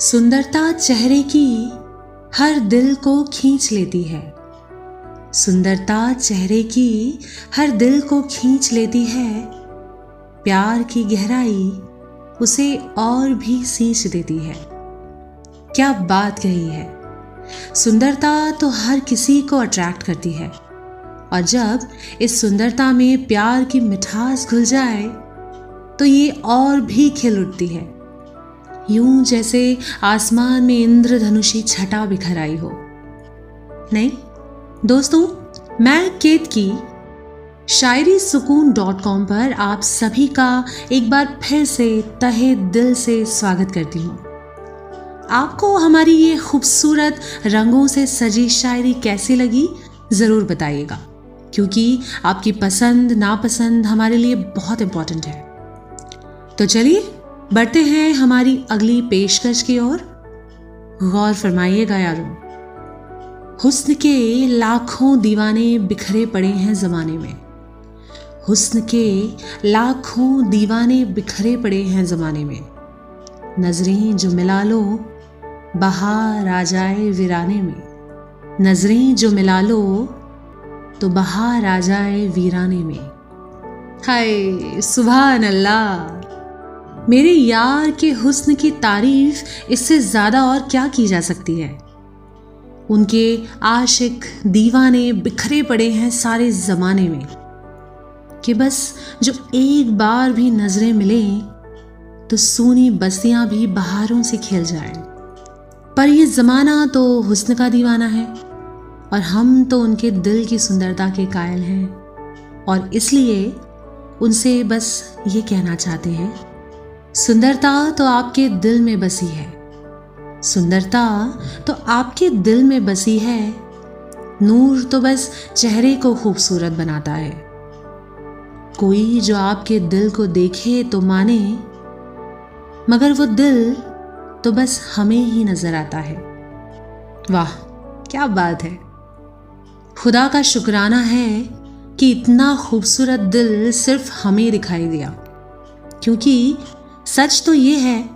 सुंदरता चेहरे की हर दिल को खींच लेती है। सुंदरता चेहरे की हर दिल को खींच लेती है। प्यार की गहराई उसे और भी सींच देती है। क्या बात कही है। सुंदरता तो हर किसी को अट्रैक्ट करती है। और जब इस सुंदरता में प्यार की मिठास घुल जाए तो ये और भी खिल उठती है। यूँ जैसे आसमान में इंद्रधनुषी छटा बिखर आई हो। नहीं, दोस्तों, मैं केत की शायरी सुकून डॉट कॉम पर आप सभी का एक बार फिर से तहे दिल से स्वागत करती हूँ। आपको हमारी ये खूबसूरत रंगों से सजी शायरी कैसी लगी, ज़रूर बताइएगा, क्योंकि आपकी पसंद, नापसंद हमारे लिए बहुत इम्पोर्टेंट है। तो चलिए बढ़ते हैं हमारी अगली पेशकश की ओर। गौर फरमाइएगा यारों हुस्न के लाखों दीवाने बिखरे पड़े हैं जमाने में। हुस्न के लाखों दीवाने बिखरे पड़े हैं जमाने में। नज़रें जो मिला लो बहार आ जाए वीराने में। नज़रें जो मिला लो तो बहार आ जाए वीराने में। हाय सुबह अल्लाह। मेरे यार के हुस्न की तारीफ़ इससे ज़्यादा और क्या की जा सकती है? उनके आशिक दीवाने बिखरे पड़े हैं सारे ज़माने में कि बस जो एक बार भी नज़रें मिले तो सूनी बस्तियाँ भी बहारों से खेल जाए। पर यह ज़माना तो हुस्न का दीवाना है, और हम तो उनके दिल की सुंदरता के कायल हैं, और इसलिए उनसे बस ये कहना चाहते हैं सुंदरता तो आपके दिल में बसी है। सुंदरता तो आपके दिल में बसी है। नूर तो बस चेहरे को खूबसूरत बनाता है। कोई जो आपके दिल को देखे तो माने, मगर वो दिल तो बस हमें ही नज़र आता है। वाह, क्या बात है। खुदा का शुक्राना है कि इतना खूबसूरत दिल सिर्फ़ हमें दिखाई दिया, क्योंकि सच तो ये है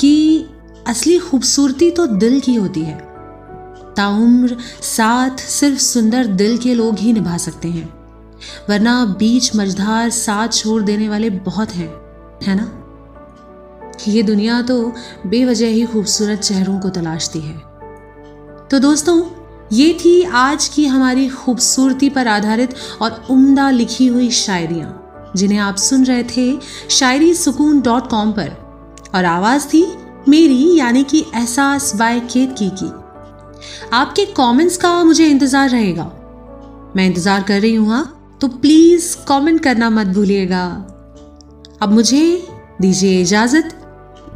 कि असली खूबसूरती तो दिल की होती है। ताउम्र साथ सिर्फ़ सुंदर दिल के लोग ही निभा सकते हैं। वरना बीच मझधार साथ छोड़ देने वाले बहुत हैं, है ना? ये दुनिया तो बेवजह ही खूबसूरत चेहरों को तलाशती है। तो दोस्तों, ये थी आज की हमारी खूबसूरती पर आधारित और उम्दा लिखी हुई शायरियाँ। जिन्हें आप सुन रहे थे शायरी सुकून डॉट कॉम पर। और आवाज़ थी मेरी, यानी कि एहसास बाय केत की की। आपके कमेंट्स का मुझे इंतज़ार रहेगा। मैं इंतज़ार कर रही हूँ हाँ? तो प्लीज़ कमेंट करना मत भूलिएगा। अब मुझे दीजिए इजाज़त।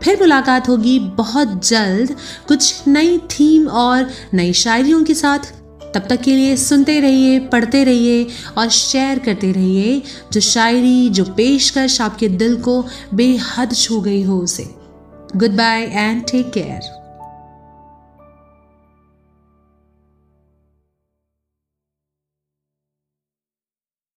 फिर मुलाकात होगी बहुत जल्द कुछ नई थीम और नई शायरियों के साथ। तब तक के लिए सुनते रहिए, पढ़ते रहिए और शेयर करते रहिए जो शायरी, जो पेशकश आपके दिल को बेहद छू गई हो उसे। Good bye and take care